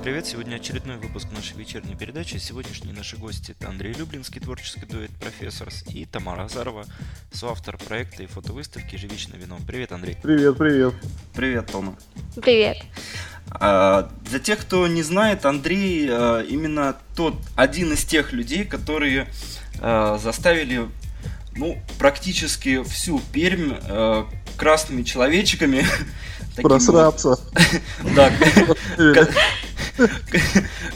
Всем привет! Сегодня очередной выпуск нашей вечерней передачи. Сегодняшние наши гости это Андрей Люблинский, творческий дуэт Профессорс, и Тамара Азарова, соавтор проекта и фотовыставки «Живичное вино». Привет, Андрей! Привет, привет! Привет, Тома! Привет! А, для тех, кто не знает, Андрей а, именно тот, один из тех людей, которые а, заставили ну, практически всю Пермь красными человечками. Просраться. Да.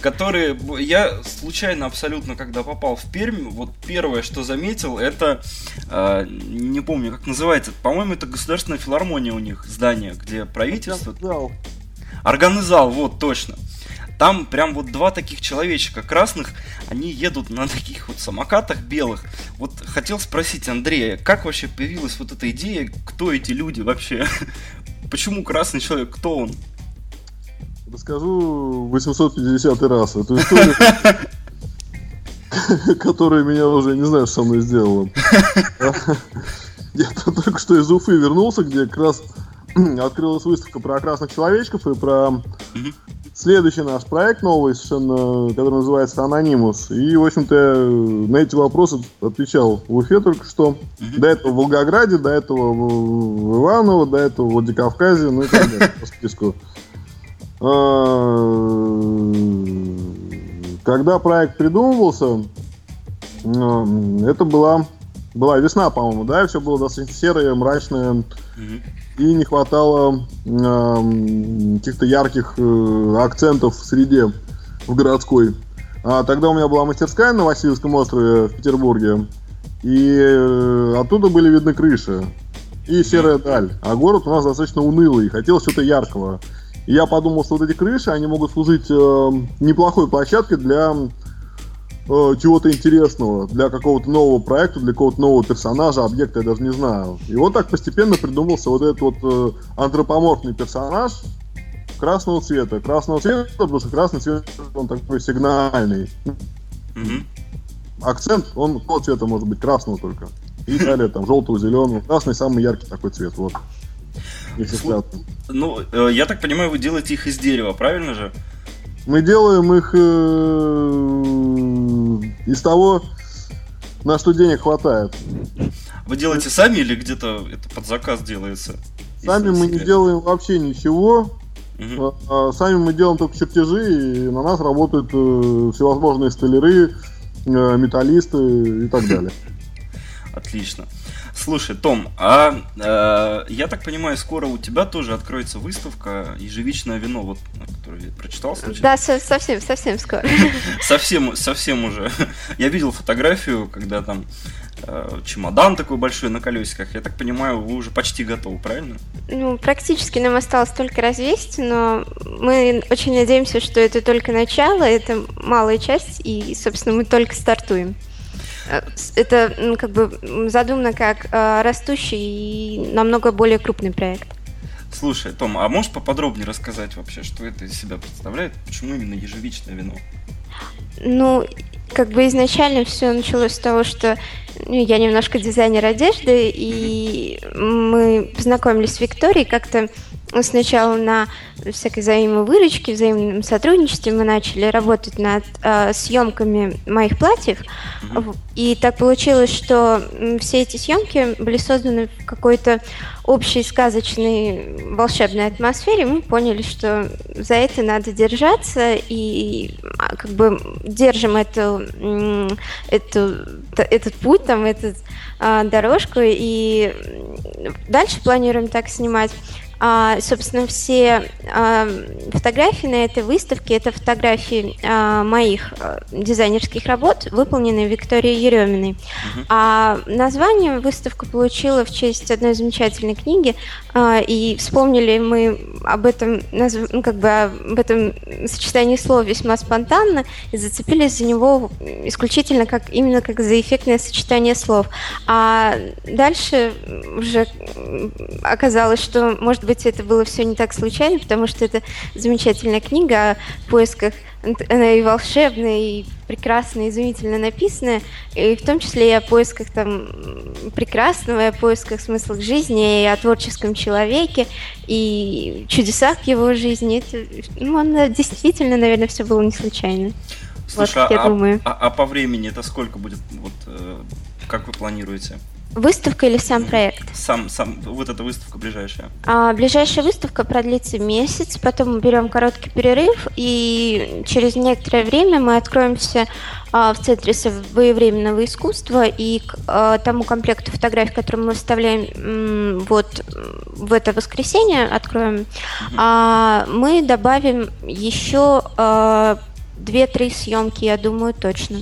Которые... Я случайно абсолютно, когда попал в Пермь, вот первое, что заметил, это... Э, не помню, как называется. По-моему, это Государственная филармония у них, здание, где правительство... Органызал, вот, точно. Там прям вот два таких человечка красных, они едут на таких вот самокатах белых. Вот хотел спросить Андрея, как вообще появилась вот эта идея, кто эти люди вообще? Почему красный человек, кто он? Расскажу 850 раз эту историю, которая меня уже не знаю, что со мной сделала. Я только что из Уфы вернулся, где как раз открылась выставка про красных человечков и про следующий наш проект новый, совершенно, который называется Анонимус. И, в общем-то, на эти вопросы отвечал в Уфе только что. Mm-hmm. До этого в Волгограде, до этого в Иваново, до этого в Владикавказе, ну и так далее по списку. А, когда проект придумывался, это была, была весна, по-моему, да, и все было достаточно серое, мрачное. Mm-hmm и не хватало э, каких-то ярких э, акцентов в среде, в городской. А тогда у меня была мастерская на Васильевском острове в Петербурге, и э, оттуда были видны крыши и серая даль. А город у нас достаточно унылый, хотел что-то яркого. И я подумал, что вот эти крыши, они могут служить э, неплохой площадкой для э, чего-то интересного, для какого-то нового проекта, для какого-то нового персонажа, объекта, я даже не знаю. И вот так постепенно придумался вот этот вот э, антропоморфный персонаж красного цвета. Красного цвета, потому что красный цвет, он такой сигнальный. Mm-hmm. Акцент, он какого цвета может быть? Красного только. И далее там желтого, зеленого. Красный самый яркий такой цвет, вот. Если Ну, э, я так понимаю, вы делаете их из дерева, правильно же? Мы делаем их э, из того, на что денег хватает. Вы делаете сами или где-то это под заказ делается? Сами мы не делаем вообще ничего. Угу. Сами мы делаем только чертежи, и на нас работают э, всевозможные столяры, э, металлисты и так далее. Отлично. Слушай, Том, а э, я так понимаю, скоро у тебя тоже откроется выставка «Ежевичное вино», вот, которую я прочитал случайно. Да, совсем, совсем скоро. Совсем, совсем уже. Я видел фотографию, когда там э, чемодан такой большой на колесиках. Я так понимаю, вы уже почти готовы, правильно? Ну, практически нам осталось только развесить, но мы очень надеемся, что это только начало, это малая часть, и, собственно, мы только стартуем. Э, это как бы задумано как э, растущий и намного более крупный проект. Слушай, Том, а можешь поподробнее рассказать вообще, что это из себя представляет? Почему именно ежевичное вино? Ну, как бы изначально все началось с того, что ну, я немножко дизайнер одежды, и мы познакомились с Викторией как-то сначала на всякой взаимной выручке, взаимном сотрудничестве мы начали работать над э, съемками моих платьев. Mm-hmm. И так получилось, что все эти съемки были созданы в какой-то общей сказочной волшебной атмосфере. Мы поняли, что за это надо держаться и а, как бы держим эту, эту, этот путь, там, эту э, дорожку и дальше планируем так снимать. А, собственно, все а, фотографии на этой выставке это фотографии а, моих дизайнерских работ, выполненные Викторией Ереминой. Uh-huh. А название выставка получила в честь одной замечательной книги, и вспомнили мы об этом, ну, как бы об этом сочетании слов весьма спонтанно и зацепились за него исключительно как именно как за эффектное сочетание слов. А дальше уже оказалось, что может быть, это было все не так случайно, потому что это замечательная книга о поисках она и волшебная, и прекрасная, изумительно написанная, и в том числе и о поисках там прекрасного, и о поисках смысла жизни, и о творческом человеке, и чудесах его жизни. Это, ну, он действительно, наверное, все было не случайно. Слушай, вот, а, я думаю. А, а по времени это сколько будет? Вот, э, как вы планируете? Выставка или сам проект? Сам, сам, вот эта выставка ближайшая. А, ближайшая выставка продлится месяц, потом мы берем короткий перерыв, и через некоторое время мы откроемся а, в Центре своевременного искусства, и к а, тому комплекту фотографий, который мы выставляем м, вот в это воскресенье, откроем, угу. а, мы добавим еще а, 2-3 съемки, я думаю, точно.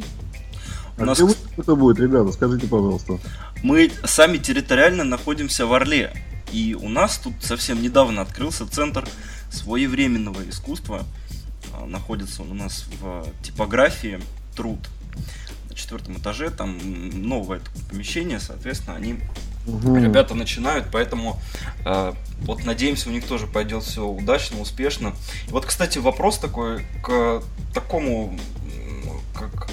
А нас... где это будет, ребята, скажите, пожалуйста. Мы сами территориально находимся в Орле. И у нас тут совсем недавно открылся центр своевременного искусства. А, находится он у нас в типографии Труд на четвертом этаже. Там новое помещение, соответственно, они угу. ребята начинают, поэтому э, вот надеемся, у них тоже пойдет все удачно, успешно. И вот, кстати, вопрос такой к такому, как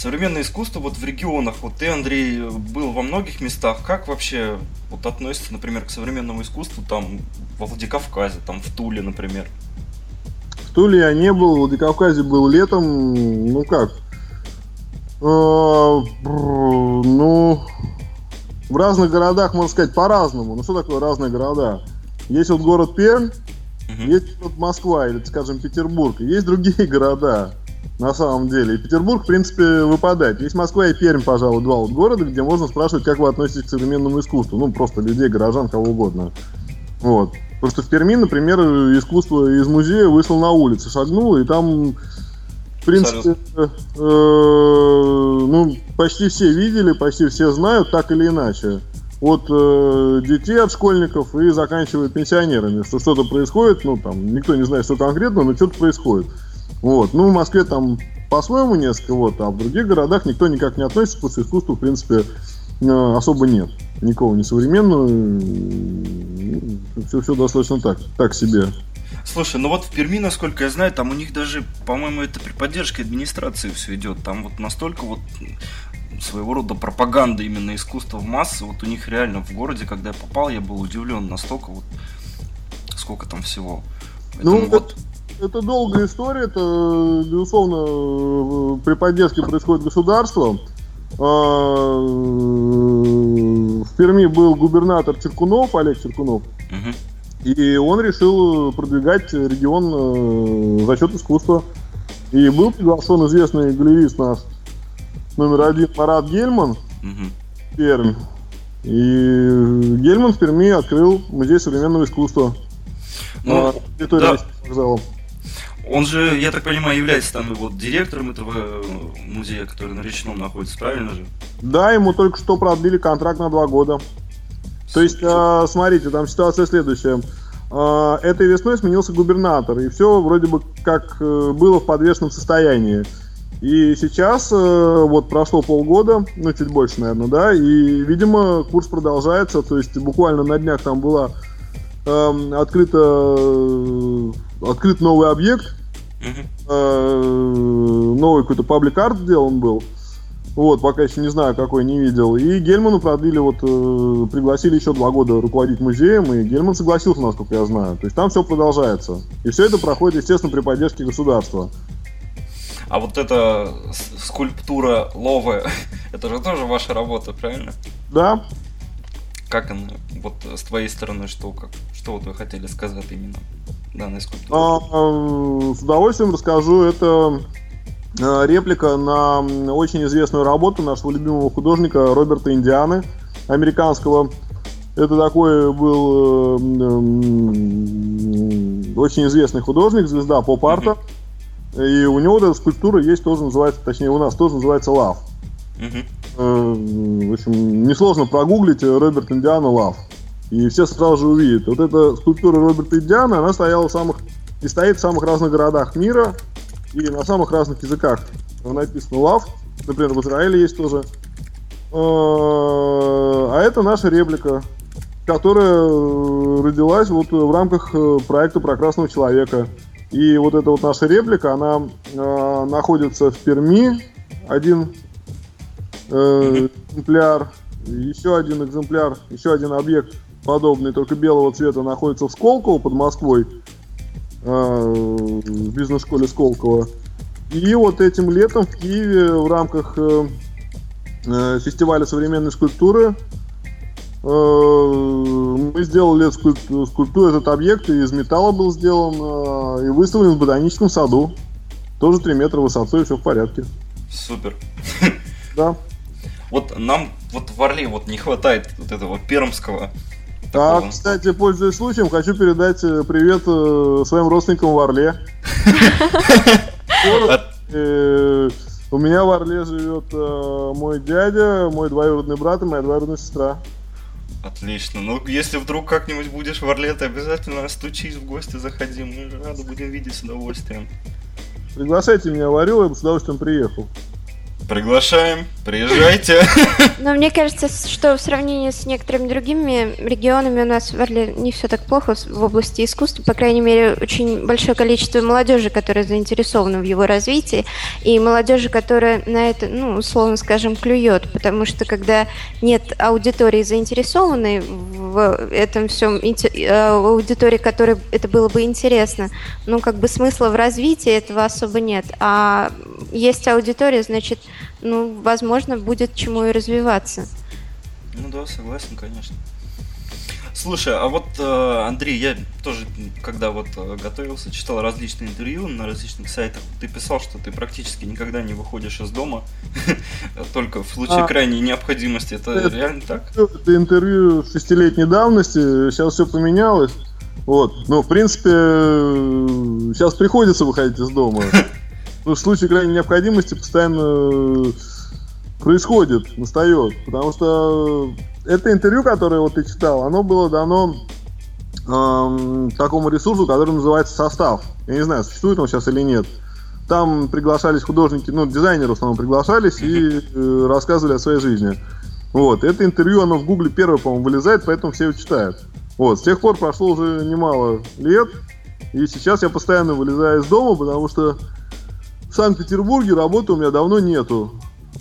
современное искусство вот в регионах. Вот ты, Андрей, был во многих местах. Как вообще вот относится, например, к современному искусству там во Владикавказе, там в Туле, например? В Туле я не был, в Владикавказе был летом. Ну как? А, ну, в разных городах, можно сказать, по-разному. Ну, что такое разные города? Есть вот город Пермь, есть вот Москва или, скажем, Петербург. Есть другие города на самом деле. И Петербург, в принципе, выпадает. Есть Москва и Пермь, пожалуй, два вот города, где можно спрашивать, как вы относитесь к современному искусству. Ну, просто людей, горожан, кого угодно. Вот. Потому что в Перми, например, искусство из музея вышло на улице, шагнул, и там, в принципе, э, ну, почти все видели, почти все знают, так или иначе. От э, детей, от школьников и заканчивая пенсионерами, что что-то происходит, ну, там, никто не знает, что конкретно, но что-то происходит. Вот. Ну, в Москве там по-своему несколько, вот, а в других городах никто никак не относится, потому что искусства, в принципе, э, особо нет. Никого не современного. Все, все достаточно так, так себе. Слушай, ну вот в Перми, насколько я знаю, там у них даже, по-моему, это при поддержке администрации все идет. Там вот настолько вот своего рода пропаганда именно искусства в массы. Вот у них реально в городе, когда я попал, я был удивлен настолько вот сколько там всего. Поэтому ну, вот... это долгая история, это, безусловно, при поддержке происходит государство. А, в Перми был губернатор Черкунов, Олег Черкунов, и он решил продвигать регион э, за счет искусства. И был приглашен известный галерист наш, номер один, Марат Гельман, угу. Пермь. И Гельман в Перми открыл музей современного искусства. Ну, а, да. Он же, я так понимаю, является там вот директором этого э, музея, который на Речном находится, правильно же? Да, ему только что продлили контракт на два года. То есть, э, смотрите, там ситуация следующая. Э, этой весной сменился губернатор, и все вроде бы как э, было в подвешенном состоянии. И сейчас, э, вот прошло полгода, ну чуть больше, наверное, да, и, видимо, курс продолжается, то есть буквально на днях там была эм, открыта, э, открыт новый объект, Э, новый какой-то паблик арт сделан был. Вот, пока еще не знаю, какой не видел. И Гельману продлили, вот, э, пригласили еще два года руководить музеем, и Гельман согласился, насколько я знаю. То есть там все продолжается. И все это проходит, естественно, при поддержке государства. А вот эта скульптура Ловы, это же тоже ваша работа, правильно? Да. Как она, вот с твоей стороны, что, как, что вот вы хотели сказать именно? данной скульптуры? А, с удовольствием расскажу. Это а, реплика на очень известную работу нашего любимого художника Роберта Индианы, американского. Это такой был очень известный художник, звезда поп-арта. И у него эта скульптура есть, тоже называется, точнее у нас тоже называется Love. В общем, несложно прогуглить Роберт Индиана Love и все сразу же увидят. Вот эта скульптура Роберта Идиана, она стояла в самых и стоит в самых разных городах мира и на самых разных языках. Написано Love, например, в Израиле есть тоже. А, а это наша реплика, которая родилась вот в рамках э, проекта про красного человека. И вот эта вот наша реплика, она э, находится в Перми, один э, экземпляр, еще один экземпляр, еще один объект подобный, только белого цвета, находится в Сколково под Москвой, э, в бизнес-школе Сколково. И вот этим летом в Киеве в рамках э, фестиваля современной скульптуры мы сделали скульптуру, этот объект из металла был сделан и выставлен в ботаническом саду. Тоже 3 метра высотой, все в порядке. Супер. Да. Вот нам вот в Орле вот не хватает вот этого пермского а, кстати, пользуясь случаем, хочу передать привет своим родственникам в Орле. Э, у меня в Орле живет э, мой дядя, мой двоюродный брат и моя двоюродная сестра. Отлично. Ну, если вдруг как-нибудь будешь в Орле, то обязательно стучись в гости, заходи. Мы рады будем видеть с удовольствием. Приглашайте меня в Орел, я бы с удовольствием приехал. Приглашаем, приезжайте. Но мне кажется, что в сравнении с некоторыми другими регионами у нас в Орле не все так плохо в области искусства. По крайней мере, очень большое количество молодежи, которая заинтересована в его развитии, и молодежи, которая на это, ну, условно скажем, клюет. Потому что когда нет аудитории заинтересованной в этом всем, э, аудитории, которой это было бы интересно, ну, как бы смысла в развитии этого особо нет. А есть аудитория, значит, ну, возможно, будет чему и развиваться. Ну да, согласен, конечно. Слушай, а вот, э, Андрей, я тоже, когда вот э, готовился, читал различные интервью на различных сайтах, ты писал, что ты практически никогда не выходишь из дома, только в случае а, крайней необходимости. Это, это реально так? Это интервью шестилетней давности, сейчас все поменялось. Вот. Но, в принципе, сейчас приходится выходить из дома. Ну, в случае крайней необходимости постоянно э, происходит, настает. Потому что это интервью, которое вот ты читал, оно было дано эм, такому ресурсу, который называется «Состав». Я не знаю, существует он сейчас или нет. Там приглашались художники, ну, дизайнеры в основном приглашались и э, рассказывали о своей жизни. Вот, это интервью, оно в гугле первое, по-моему, вылезает, поэтому все его читают. Вот, с тех пор прошло уже немало лет, и сейчас я постоянно вылезаю из дома, потому что в Санкт-Петербурге работы у меня давно нету.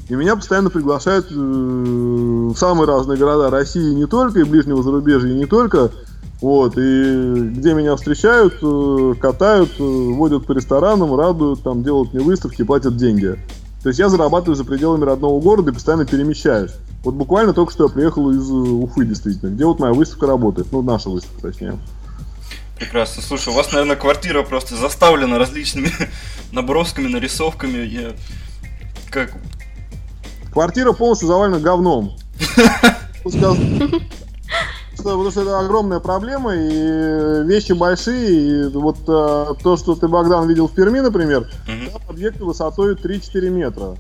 И меня постоянно приглашают э, в самые разные города России, не только, и ближнего зарубежья, не только. Вот, и где меня встречают, э, катают, э, водят по ресторанам, радуют, там делают мне выставки, платят деньги. То есть я зарабатываю за пределами родного города и постоянно перемещаюсь. Вот буквально только что я приехал из Уфы, действительно, где вот моя выставка работает, ну, наша выставка, точнее. Прекрасно. Слушай, у вас, наверное, квартира просто заставлена различными набросками, нарисовками. Я... Как? Квартира полностью завалена говном. Потому что это огромная проблема, и вещи большие, и вот а, то, что ты, Богдан, видел в Перми, например, mm там объекты высотой 3-4 метра.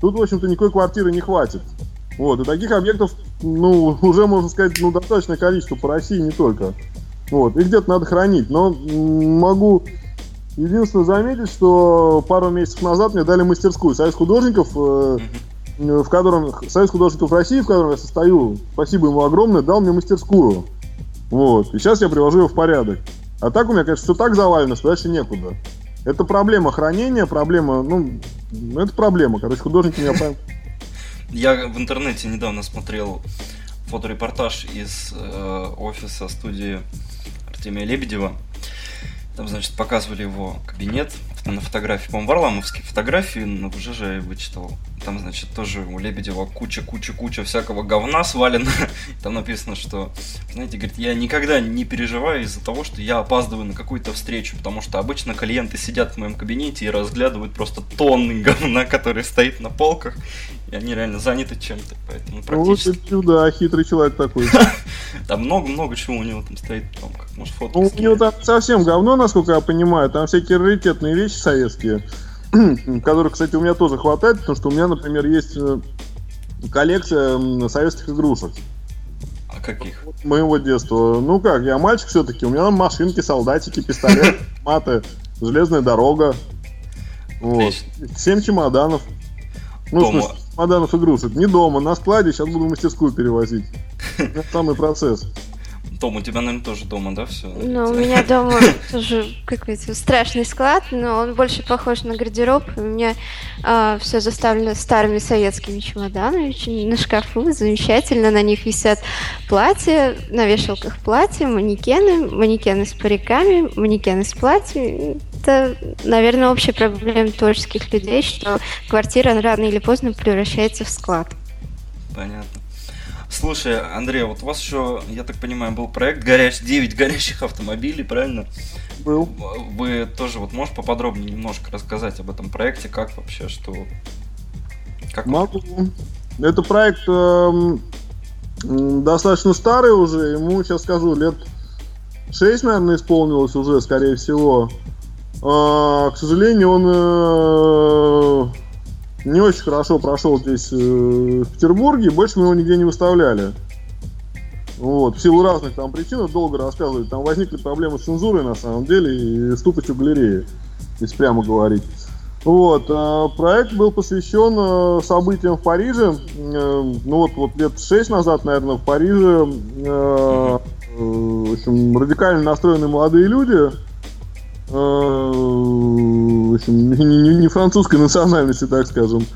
Тут, в общем-то, никакой квартиры не хватит. Вот, и таких объектов, ну, уже, можно сказать, ну, достаточное количество по России, не только. Вот, их где-то надо хранить. Но могу единственное заметить, что пару месяцев назад мне дали мастерскую Союз художников, э, в котором Союз художников России, в котором я состою, спасибо ему огромное, дал мне мастерскую. Вот. И сейчас я привожу ее в порядок. А так у меня, конечно, все так завалено, что дальше некуда. Это проблема хранения, проблема, ну, это проблема. Короче, художники меня Я в интернете недавно смотрел фоторепортаж из э, офиса студии Артемия Лебедева. Там, значит, показывали его кабинет на фотографии, по-моему, Варламовские фотографии на ВЖЖ я вычитал. Там, значит, тоже у Лебедева куча-куча-куча всякого говна свалено. Там написано, что, знаете, говорит, я никогда не переживаю из-за того, что я опаздываю на какую-то встречу, потому что обычно клиенты сидят в моем кабинете и разглядывают просто тонны говна, который стоит на полках, и они реально заняты чем-то, поэтому ну, практически... Ну, чудо, хитрый человек такой. Там много-много чего у него там стоит, там, как, может, фото. Ну, у него там совсем говно, насколько я понимаю, там всякие раритетные вещи советские. которых, кстати, у меня тоже хватает, потому что у меня, например, есть э, коллекция советских игрушек. А каких? Моего детства. Ну как, я мальчик все-таки, у меня там машинки, солдатики, пистолеты, маты, железная дорога. Вот. Семь чемоданов. Ну, дома. смысле, чемоданов игрушек. Не дома, на складе, сейчас буду в мастерскую перевозить. Это самый процесс. Том, у тебя, наверное, тоже дома, да, все? Ну, у меня дома тоже какой-то страшный склад, но он больше похож на гардероб. У меня э, все заставлено старыми советскими чемоданами на шкафу, замечательно. На них висят платья, на вешалках платья, манекены, манекены с париками, манекены с платьями. Это, наверное, общая проблема творческих людей, что квартира рано или поздно превращается в склад. Понятно. Слушай, Андрей, вот у вас еще, я так понимаю, был проект горящ... 9 горящих автомобилей, правильно? Был. Вы тоже вот можешь поподробнее немножко рассказать об этом проекте, как вообще, что... Как Могу. Это проект э, достаточно старый уже, ему, сейчас скажу, лет 6, наверное, исполнилось уже, скорее всего. Э, к сожалению, он э, не очень хорошо прошел здесь э, в Петербурге, больше мы его нигде не выставляли. Вот, в силу разных там причин, долго рассказывать, там возникли проблемы с цензурой на самом деле и с тупостью галереи, если прямо говорить. Вот, э, проект был посвящен э, событиям в Париже, э, ну вот, вот лет шесть назад, наверное, в Париже, э, э, в общем, радикально настроенные молодые люди, не, не, французской национальности, так скажем.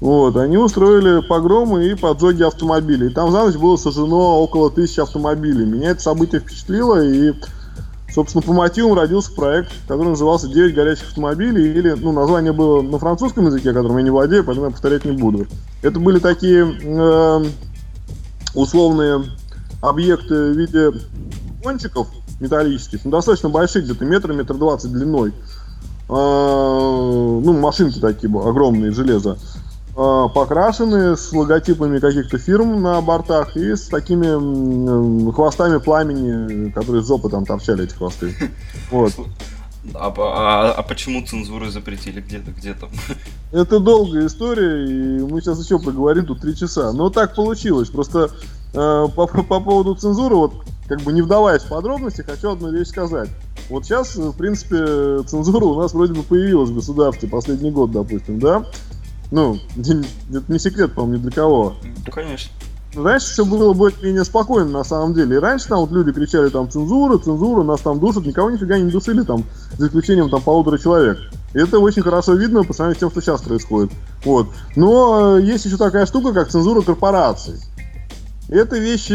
Вот, они устроили погромы и поджоги автомобилей. И там за ночь было сожжено около тысячи автомобилей. Меня это событие впечатлило, и, собственно, по мотивам родился проект, который назывался «9 горячих автомобилей», или, ну, название было на французском языке, которым я не владею, поэтому я повторять не буду. Это были такие э, условные объекты в виде кончиков, металлических, ну, достаточно больших, где-то метр, метр двадцать длиной. А, ну, машинки такие огромные, железо. А, покрашенные с логотипами каких-то фирм на бортах и с такими хвостами пламени, которые с жопы там торчали, эти хвосты. Вот. А, а, а почему цензуру запретили где-то, где-то? Это долгая история, и мы сейчас еще проговорим тут три часа. Но так получилось. Просто э, по, по поводу цензуры, вот как бы не вдаваясь в подробности, хочу одну вещь сказать. Вот сейчас, в принципе, цензура у нас вроде бы появилась в государстве последний год, допустим, да? Ну, это не секрет, по-моему, ни для кого. Ну, конечно. Раньше все было более-менее спокойно, на самом деле. И раньше там вот люди кричали там цензура, цензура, нас там душат, никого нифига не душили там, за исключением там полутора человек. И это очень хорошо видно по сравнению с тем, что сейчас происходит. Вот. Но э, есть еще такая штука, как цензура корпораций. Это вещь,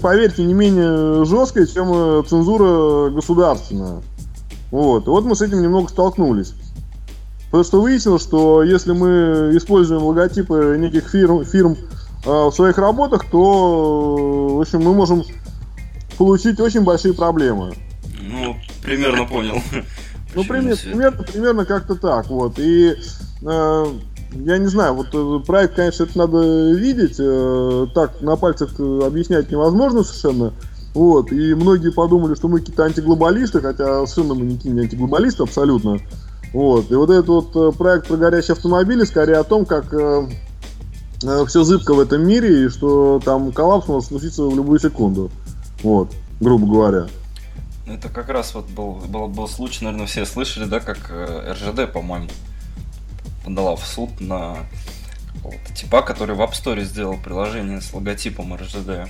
поверьте, не менее жесткая, чем э, цензура государственная. Вот. И вот мы с этим немного столкнулись. Потому что выяснилось, что если мы используем логотипы неких фирм, фирм э, в своих работах, то, в общем, мы можем получить очень большие проблемы. Ну, примерно понял. Ну, примерно, примерно, примерно как-то так, вот. И э, я не знаю, вот э, проект, конечно, это надо видеть, э, так на пальцах э, объяснять невозможно совершенно. Вот, и многие подумали, что мы какие-то антиглобалисты, хотя совершенно мы никакие не антиглобалисты абсолютно. Вот, и вот этот вот проект про горящие автомобили скорее о том, как все зыбко в этом мире, и что там коллапс может случиться в любую секунду. Вот, грубо говоря. Это как раз вот был, был, был случай, наверное, все слышали, да, как РЖД, по-моему, подала в суд на какого-то типа, который в App Store сделал приложение с логотипом RGD.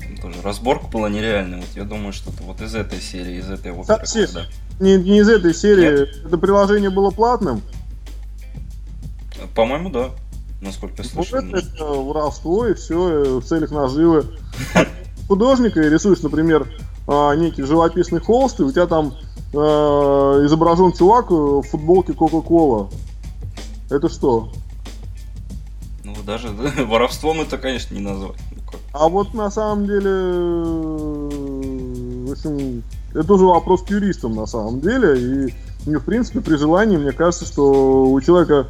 Там тоже разборка была нереальная. Вот я думаю, что это вот из этой серии, из этой оперы. Совсем. Да. Не, не из этой серии. Нет? Это приложение было платным? По-моему, да. Насколько я слышал. Вот это, это воровство и все э, в целях наживы. Художника и рисуешь, например, а, некий живописный холст, и у тебя там э, изображен чувак в футболке Кока-Кола. Это что? Ну, даже да, воровством это, конечно, не назвать. Ну, а вот на самом деле, в общем, это уже вопрос к юристам на самом деле. И, ну, в принципе, при желании, мне кажется, что у человека,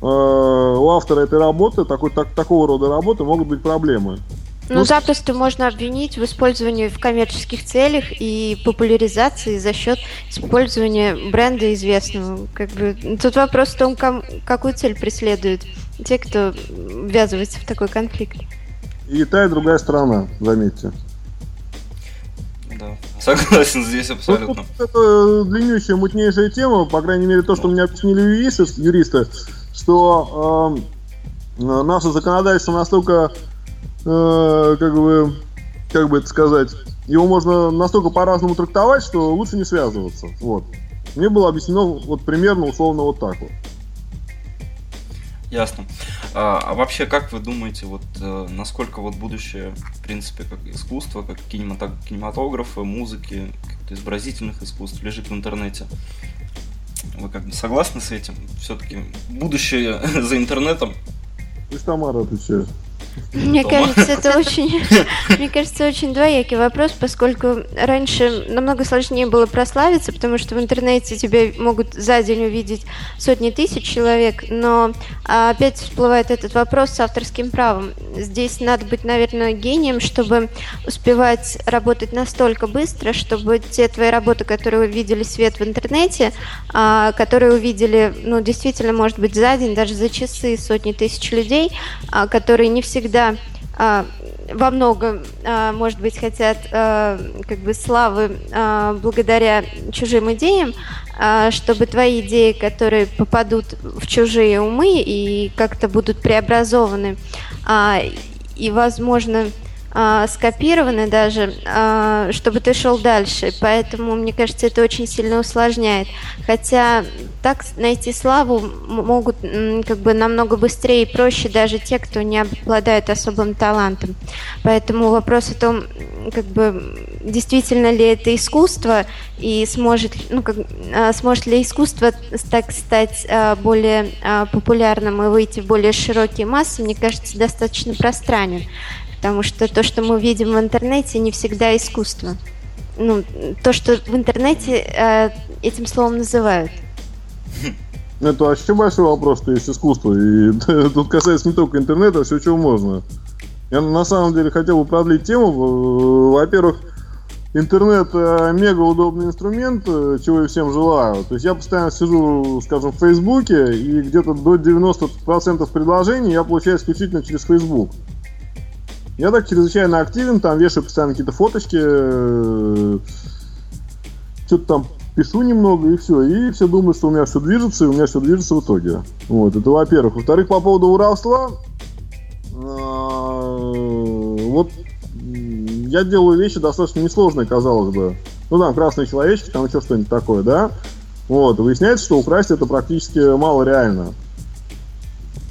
э, у автора этой работы, такой, так, такого рода работы могут быть проблемы. Ну, ну, запросто можно обвинить в использовании в коммерческих целях и популяризации за счет использования бренда известного. Как бы, тут вопрос в том, ком, какую цель преследуют те, кто ввязывается в такой конфликт. И та, и другая сторона, заметьте. Да, согласен здесь абсолютно. Ну, это длиннющая, мутнейшая тема, по крайней мере, то, что мне объяснили юристы, юристы что э, наше законодательство настолько э, как бы, как бы это сказать, его можно настолько по-разному трактовать, что лучше не связываться. Вот. Мне было объяснено вот примерно условно вот так вот. Ясно. А, а вообще, как вы думаете, вот э, насколько вот будущее, в принципе, как искусство, как кинематографа, музыки, как-то изобразительных искусств лежит в интернете? Вы как бы согласны с этим? Все-таки будущее за интернетом? Пусть Тамара отвечает. Мне кажется, это очень, мне кажется, очень двоякий вопрос, поскольку раньше намного сложнее было прославиться, потому что в интернете тебя могут за день увидеть сотни тысяч человек, но а, опять всплывает этот вопрос с авторским правом. Здесь надо быть, наверное, гением, чтобы успевать работать настолько быстро, чтобы те твои работы, которые увидели свет в интернете, а, которые увидели, ну, действительно, может быть, за день, даже за часы сотни тысяч людей, а, которые не всегда всегда а, во многом, а, может быть, хотят а, как бы славы а, благодаря чужим идеям, а, чтобы твои идеи, которые попадут в чужие умы и как-то будут преобразованы, а, и, возможно, а, скопированы даже, а, чтобы ты шел дальше. Поэтому, мне кажется, это очень сильно усложняет. Хотя так найти славу могут как бы намного быстрее и проще даже те, кто не обладает особым талантом. Поэтому вопрос о том, как бы действительно ли это искусство и сможет, ну, как, а, сможет ли искусство так стать более популярным и выйти в более широкие массы, мне кажется, достаточно пространен потому что то, что мы видим в интернете, не всегда искусство. Ну, то, что в интернете э, этим словом называют. Это вообще большой вопрос, что есть искусство. И тут касается не только интернета, а все чего можно. Я на самом деле хотел бы продлить тему. Во-первых, интернет э, мега удобный инструмент, э, чего я всем желаю. То есть я постоянно сижу, скажем, в Фейсбуке, и где-то до 90% предложений я получаю исключительно через Facebook. Я так чрезвычайно активен, там вешаю постоянно какие-то фоточки, э, что-то там пишу немного и все. И все думают, что у меня все движется, и у меня все движется в итоге. Вот, это во-первых. Во-вторых, по поводу воровства, э, вот я делаю вещи достаточно несложные, казалось бы. Ну там, красные человечки, там еще что-нибудь такое, да? Вот, выясняется, что украсть это практически мало реально.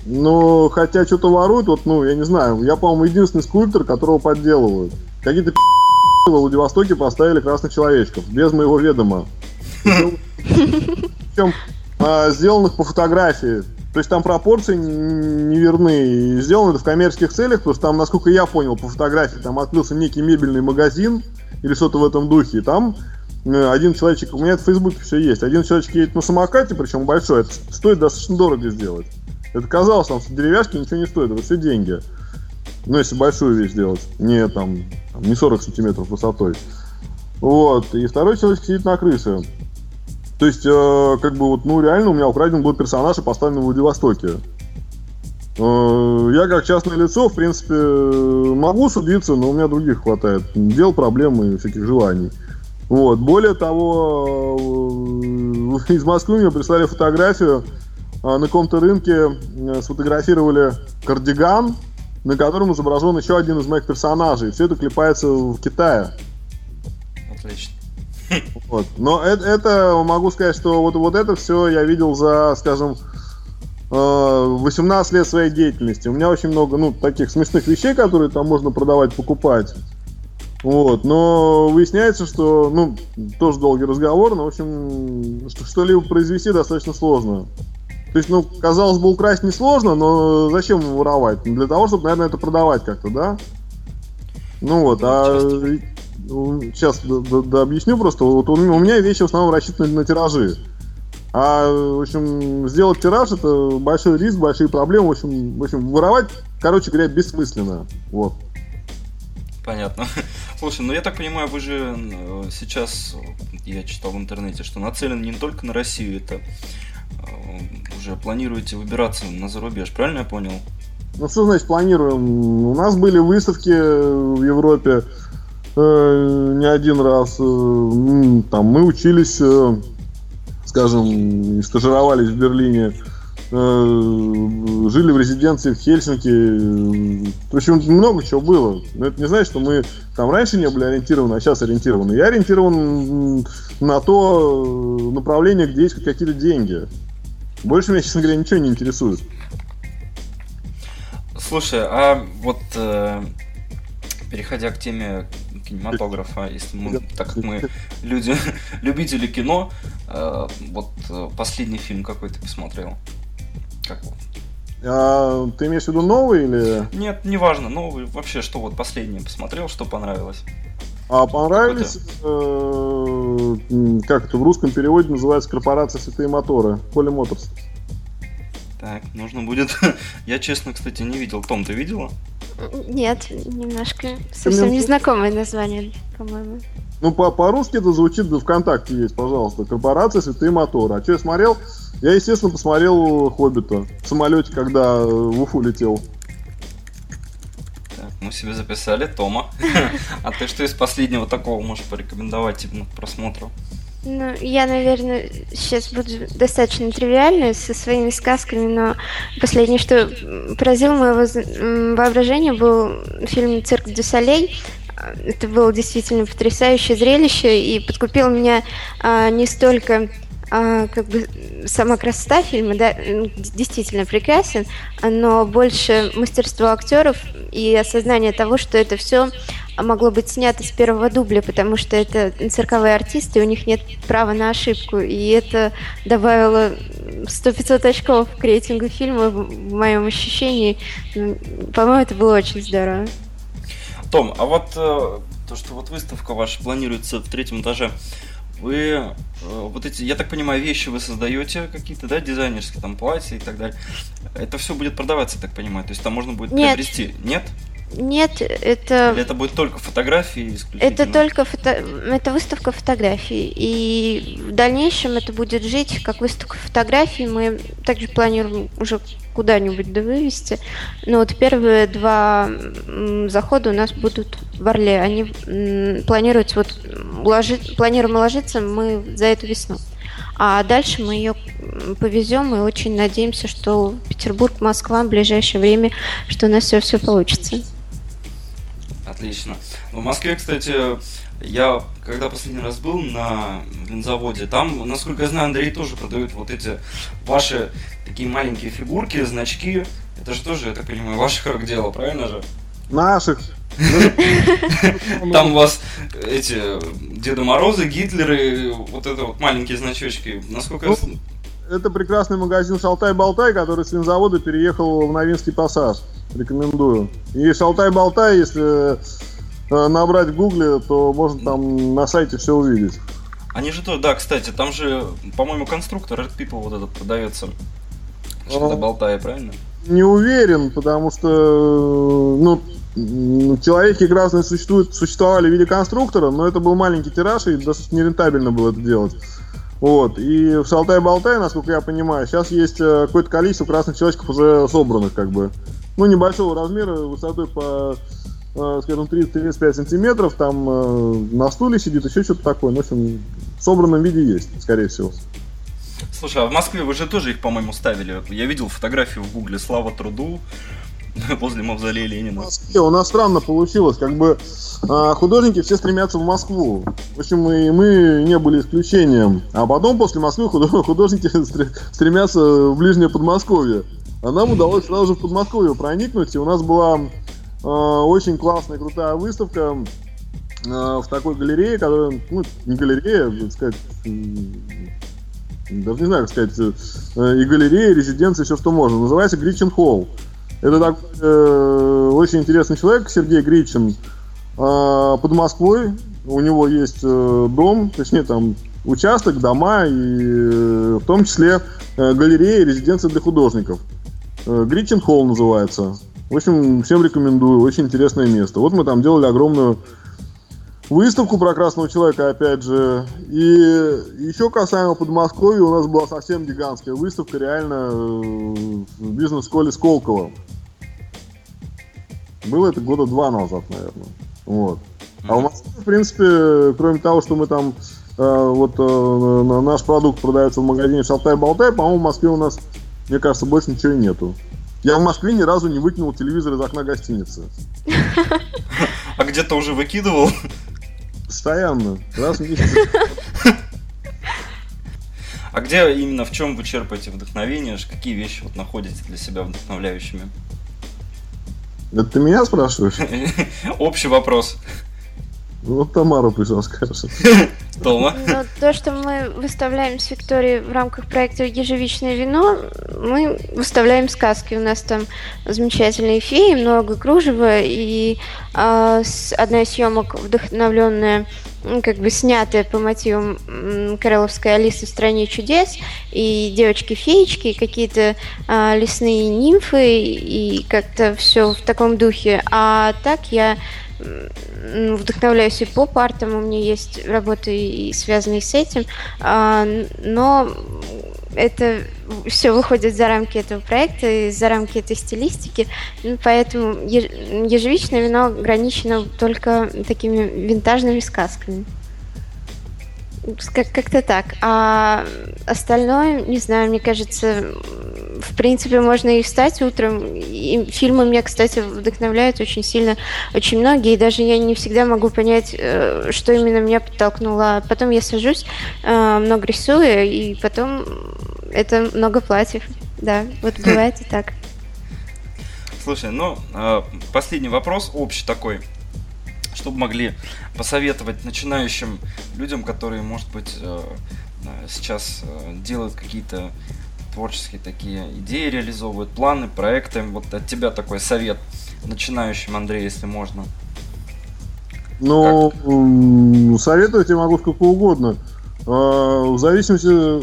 Но хотя что-то воруют, вот, ну, я не знаю, я, по-моему, единственный скульптор, которого подделывают. Какие-то в Владивостоке поставили красных человечков, без моего ведома. Причем а, сделанных по фотографии. То есть там пропорции неверны. И сделано это в коммерческих целях, потому что там, насколько я понял, по фотографии там открылся некий мебельный магазин или что-то в этом духе. И там э, один человечек, у меня это в Фейсбуке все есть, один человечек едет на самокате, причем большой, это стоит достаточно дорого сделать. Это казалось, там, что деревяшки ничего не стоят, это все деньги. Ну, если большую вещь делать, не там, не 40 сантиметров высотой. Вот, и второй человек сидит на крыше. То есть, э, как бы вот, ну, реально у меня украден был персонаж и поставлен в Владивостоке. Э, я как частное лицо, в принципе, могу судиться, но у меня других хватает. Дел, проблем и всяких желаний. Вот. Более того, э, из Москвы мне прислали фотографию на каком-то рынке сфотографировали кардиган, на котором изображен еще один из моих персонажей. Все это клепается в Китае. Отлично. Вот. Но это, это могу сказать, что вот, вот это все я видел за, скажем, 18 э, лет своей деятельности. У меня очень много, ну, таких смешных вещей, которые там можно продавать, покупать. Вот, но выясняется, что, ну, тоже долгий разговор, но, в общем, что-либо произвести достаточно сложно. То есть, ну, казалось бы, украсть несложно, но зачем воровать? Ну, для того, чтобы, наверное, это продавать как-то, да? Ну вот, а сейчас да, да, объясню просто. Вот у, у меня вещи в основном рассчитаны на тиражи. А, в общем, сделать тираж это большой риск, большие проблемы. В общем, в общем, воровать, короче говоря, бессмысленно. Вот. Понятно. Слушай, ну я так понимаю, вы же э, сейчас, я читал в интернете, что нацелены не только на Россию, это уже планируете выбираться на зарубеж, правильно я понял? Ну что значит планируем? У нас были выставки в Европе э, не один раз. Э, там мы учились, э, скажем, стажировались в Берлине. э, жили в резиденции в Хельсинки. В общем, много чего было. Но это не значит, что мы там раньше не были ориентированы, а сейчас ориентированы. Я ориентирован на то направление, где есть какие-то деньги. Больше меня, честно говоря, ничего не интересует. Слушай, а вот э, переходя к теме кинематографа, если мы, так как мы люди, любители кино, э, вот э, последний фильм какой ты посмотрел? Как А, ты имеешь в виду новый или? Нет, неважно, новый. Вообще, что вот последнее посмотрел, что понравилось? А понравились, э, как это в русском переводе называется, корпорация Святые Моторы, Поли Моторс. Так, нужно будет... Я, честно, кстати, не видел. Том, ты видела? Нет, немножко. Совсем мне... незнакомое название, по-моему. Ну, по- по-русски это звучит, да ВКонтакте есть, пожалуйста. Корпорация Святые Моторы. А что я смотрел? Я, естественно, посмотрел Хоббита в самолете, когда в Уфу летел. Мы себе записали Тома. А ты что из последнего такого можешь порекомендовать типа, к просмотру? Ну, я, наверное, сейчас буду достаточно тривиальной со своими сказками, но последнее, что поразило мое воображение, был фильм «Цирк дю Солей». Это было действительно потрясающее зрелище и подкупил меня а, не столько а, как бы сама красота фильма, да, действительно прекрасен, но больше мастерство актеров и осознание того, что это все могло быть снято с первого дубля, потому что это цирковые артисты, у них нет права на ошибку. И это добавило 100-500 очков к рейтингу фильма в моем ощущении. По-моему, это было очень здорово. Том, а вот э, то, что вот выставка ваша планируется в третьем этаже, вы э, вот эти, я так понимаю, вещи вы создаете какие-то, да, дизайнерские, там, платья и так далее. Это все будет продаваться, я так понимаю. То есть там можно будет Нет. приобрести. Нет? Нет, это... Или это будет только фотографии Это только фото... это выставка фотографий. И дальнейшем это будет жить как выставка фотографий. Мы также планируем уже куда-нибудь да вывести. Но вот первые два захода у нас будут в Орле. Они планируются вот уложить, планируем уложиться мы за эту весну. А дальше мы ее повезем и очень надеемся, что Петербург, Москва в ближайшее время, что у нас все все получится. Отлично. В Москве, кстати, я когда последний раз был на винзаводе, там, насколько я знаю, Андрей тоже продают вот эти ваши такие маленькие фигурки, значки. Это же тоже, я так понимаю, ваших рук дело, правильно же? Наших. Там у вас эти Деда Морозы, Гитлеры, вот это вот маленькие значочки. Насколько я ну, это прекрасный магазин Шалтай-Болтай, который с винзавода переехал в Новинский пассаж. Рекомендую. И Шалтай-Болтай, если набрать в гугле, то можно там на сайте все увидеть. Они же тоже, да, кстати, там же, по-моему, конструктор Red People вот этот продается. Шалтай-Болтай, правильно? Не уверен, потому что, ну, Человеки разные существуют, существовали в виде конструктора, но это был маленький тираж, и достаточно нерентабельно было это делать. Вот. И в Шалтай-Болтай, насколько я понимаю, сейчас есть э, какое-то количество красных человечков уже собранных, как бы ну, небольшого размера, высотой по, э, скажем, 30-35 сантиметров, там э, на стуле сидит, еще что-то такое. Ну, в общем, в собранном виде есть, скорее всего. Слушай, а в Москве вы же тоже их, по-моему, ставили. Я видел фотографию в гугле «Слава труду» возле мавзолея Ленина. В Москве у нас странно получилось, как бы а, художники все стремятся в Москву. В общем, мы, мы не были исключением. А потом после Москвы художники стремятся в ближнее Подмосковье. А нам удалось сразу же в Подмосковье проникнуть, и у нас была э, очень классная, крутая выставка э, в такой галерее, которая, ну, не галерея, так сказать, даже не знаю, как сказать, э, и галерея, и резиденция, все, что можно. Называется Гричин Холл. Это такой э, очень интересный человек, Сергей Гричин, э, под Москвой. У него есть э, дом, точнее, там участок, дома, и э, в том числе э, галерея и резиденция для художников. Э, Гричин Холл называется. В общем, всем рекомендую. Очень интересное место. Вот мы там делали огромную выставку про Красного Человека, опять же. И еще касаемо Подмосковья, у нас была совсем гигантская выставка, реально, э, в бизнес-школе Сколково. Было это года два назад, наверное. Вот. А в Москве, в принципе, кроме того, что мы там э, вот э, наш продукт продается в магазине Шалтай-Болтай, по-моему, в Москве у нас мне кажется, больше ничего и нету. Я в Москве ни разу не выкинул телевизор из окна гостиницы. А где-то уже выкидывал? Постоянно. Раз в месяц. А где именно, в чем вы черпаете вдохновение? Какие вещи вот находите для себя вдохновляющими? Это ты меня спрашиваешь? Общий вопрос. Вот Тамара пусть расскажет. Тома? Ну, то, что мы выставляем с Викторией в рамках проекта «Ежевичное вино», мы выставляем сказки. У нас там замечательные феи, много кружева, и э, одна из съемок вдохновленная как бы снятая по мотивам Кареловской Алисы в стране чудес, и девочки-феечки, какие-то а, лесные нимфы, и как-то все в таком духе. А так я вдохновляюсь и поп-артом, у меня есть работы и связанные с этим, а, но это все выходит за рамки этого проекта и за рамки этой стилистики, ну, поэтому ежевичное вино ограничено только такими винтажными сказками. Как- как-то так. А остальное, не знаю, мне кажется, в принципе, можно и встать утром. И фильмы меня, кстати, вдохновляют очень сильно, очень многие. И даже я не всегда могу понять, э, что именно меня подтолкнуло. Потом я сажусь, э, много рисую, и потом это много платьев. Да, вот бывает и так. Слушай, ну, э, последний вопрос, общий такой что бы могли посоветовать начинающим людям, которые, может быть, э, сейчас э, делают какие-то творческие такие идеи, реализовывают планы, проекты. Вот от тебя такой совет начинающим, Андрей, если можно. Ну, как? советовать я могу сколько угодно. В зависимости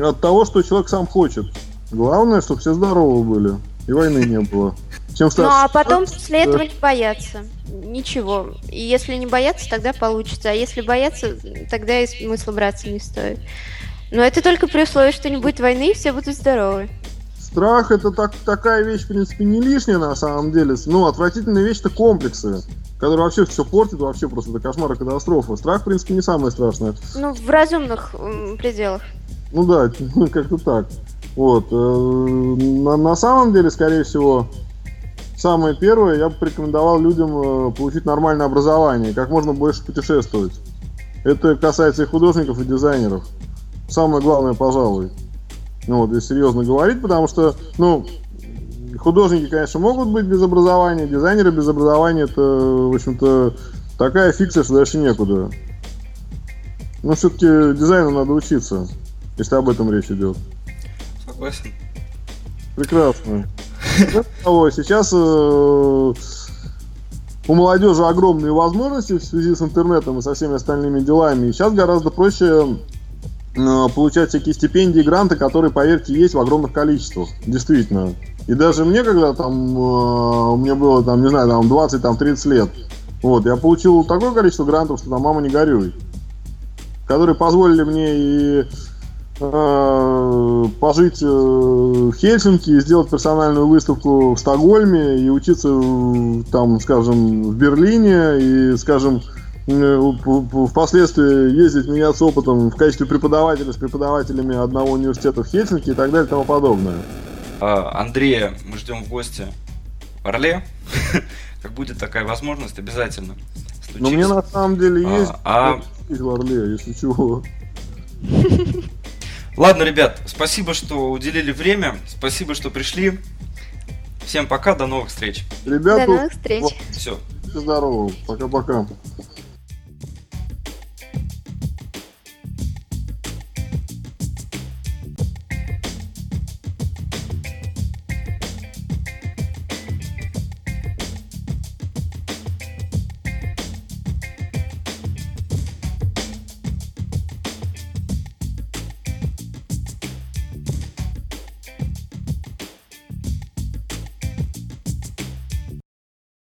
от того, что человек сам хочет. Главное, чтобы все здоровы были и войны не было. Чем ну, а потом после этого не бояться. Ничего. И если не бояться, тогда получится. А если бояться, тогда и смысла браться не стоит. Но это только при условии, что не будет войны, и все будут здоровы. Страх это так, такая вещь, в принципе, не лишняя на самом деле. Ну, отвратительная вещь это комплексы, которые вообще все портят, вообще просто это кошмар и катастрофа. Страх, в принципе, не самое страшное. Ну, в разумных пределах. Ну да, как-то так. Вот. Э, на, на самом деле, скорее всего, самое первое, я бы порекомендовал людям э, получить нормальное образование, как можно больше путешествовать. Это касается и художников, и дизайнеров. Самое главное, пожалуй. Ну вот, если серьезно говорить, потому что, ну, художники, конечно, могут быть без образования, дизайнеры без образования, это, в общем-то, такая фикция, что дальше некуда. Но все-таки дизайну надо учиться, если об этом речь идет. Согласен. Прекрасно. Сейчас э, у молодежи огромные возможности в связи с интернетом и со всеми остальными делами. И сейчас гораздо проще э, получать всякие стипендии, гранты, которые, поверьте, есть в огромных количествах. Действительно. И даже мне, когда там, э, меня было, там, не знаю, там 20, там 30 лет, вот, я получил такое количество грантов, что там мама не горюй. Которые позволили мне и пожить э, в Хельсинки, сделать персональную выставку в Стокгольме и учиться там, скажем, в Берлине и, скажем, э, впоследствии ездить, меняться опытом в качестве преподавателя с преподавателями одного университета в Хельсинки и так далее и тому подобное. А, Андрея мы ждем в гости в Орле. Как будет такая возможность, обязательно. Ну, мне на самом деле а, есть а... в Орле, если чего. Ладно, ребят, спасибо, что уделили время. Спасибо, что пришли. Всем пока, до новых встреч. Ребята, до новых встреч. Все. Здорово. Пока-пока.